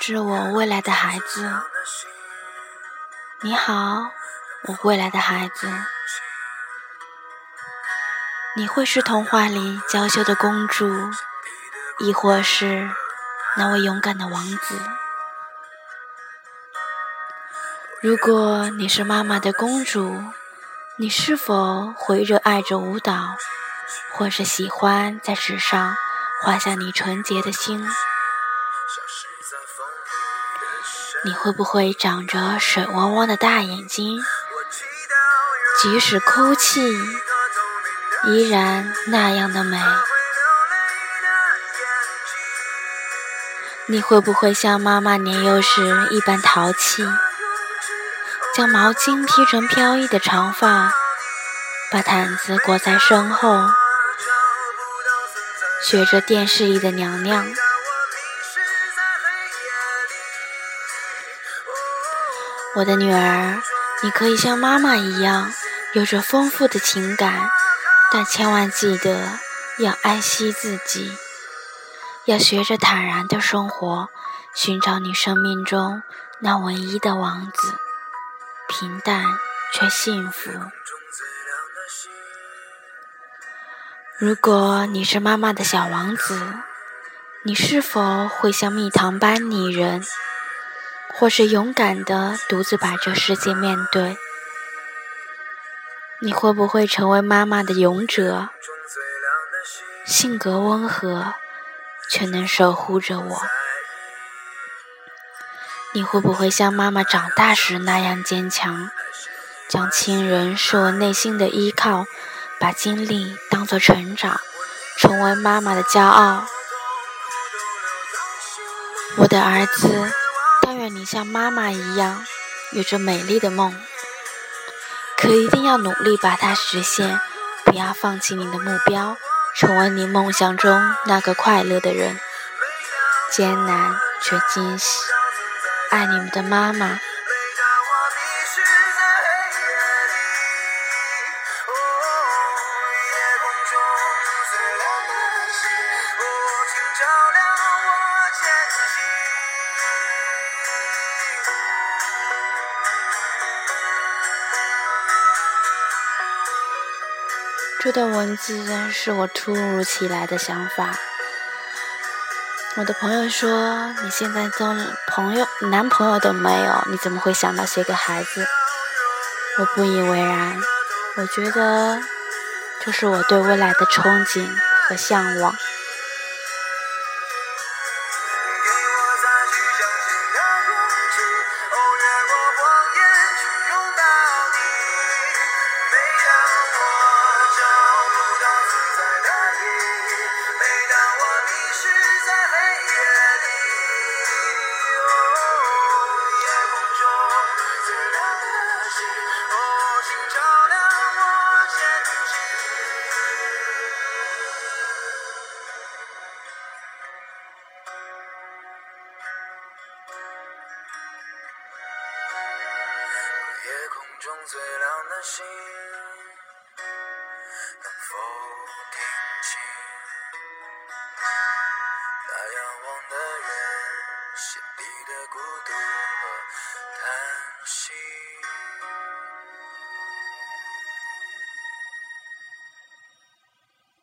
致我未来的孩子，你好，我未来的孩子，你会是童话里娇羞的公主，亦或是那位勇敢的王子？如果你是妈妈的公主，你是否会热爱着舞蹈，或是喜欢在纸上画下你纯洁的心？你会不会长着水汪汪的大眼睛，即使哭泣，依然那样的美？你会不会像妈妈年幼时一般淘气，将毛巾披成飘逸的长发，把毯子裹在身后，学着电视里的娘娘？我的女儿，你可以像妈妈一样，有着丰富的情感，但千万记得要爱惜自己，要学着坦然的生活，寻找你生命中那唯一的王子，平淡却幸福。如果你是妈妈的小王子，你是否会像蜜糖般拟人？或是勇敢的独自把这世界面对，你会不会成为妈妈的勇者？性格温和，却能守护着我。你会不会像妈妈长大时那样坚强，将亲人视为内心的依靠，把经历当作成长，成为妈妈的骄傲？我的儿子。你像妈妈一样，有着美丽的梦，可一定要努力把它实现，不要放弃你的目标，成为你梦想中那个快乐的人。艰难却惊喜，爱你们的妈妈。这段文字是我突如其来的想法。我的朋友说：“你现在都朋友、男朋友都没有，你怎么会想到写给孩子？”我不以为然，我觉得这是我对未来的憧憬和向往。最亮的星，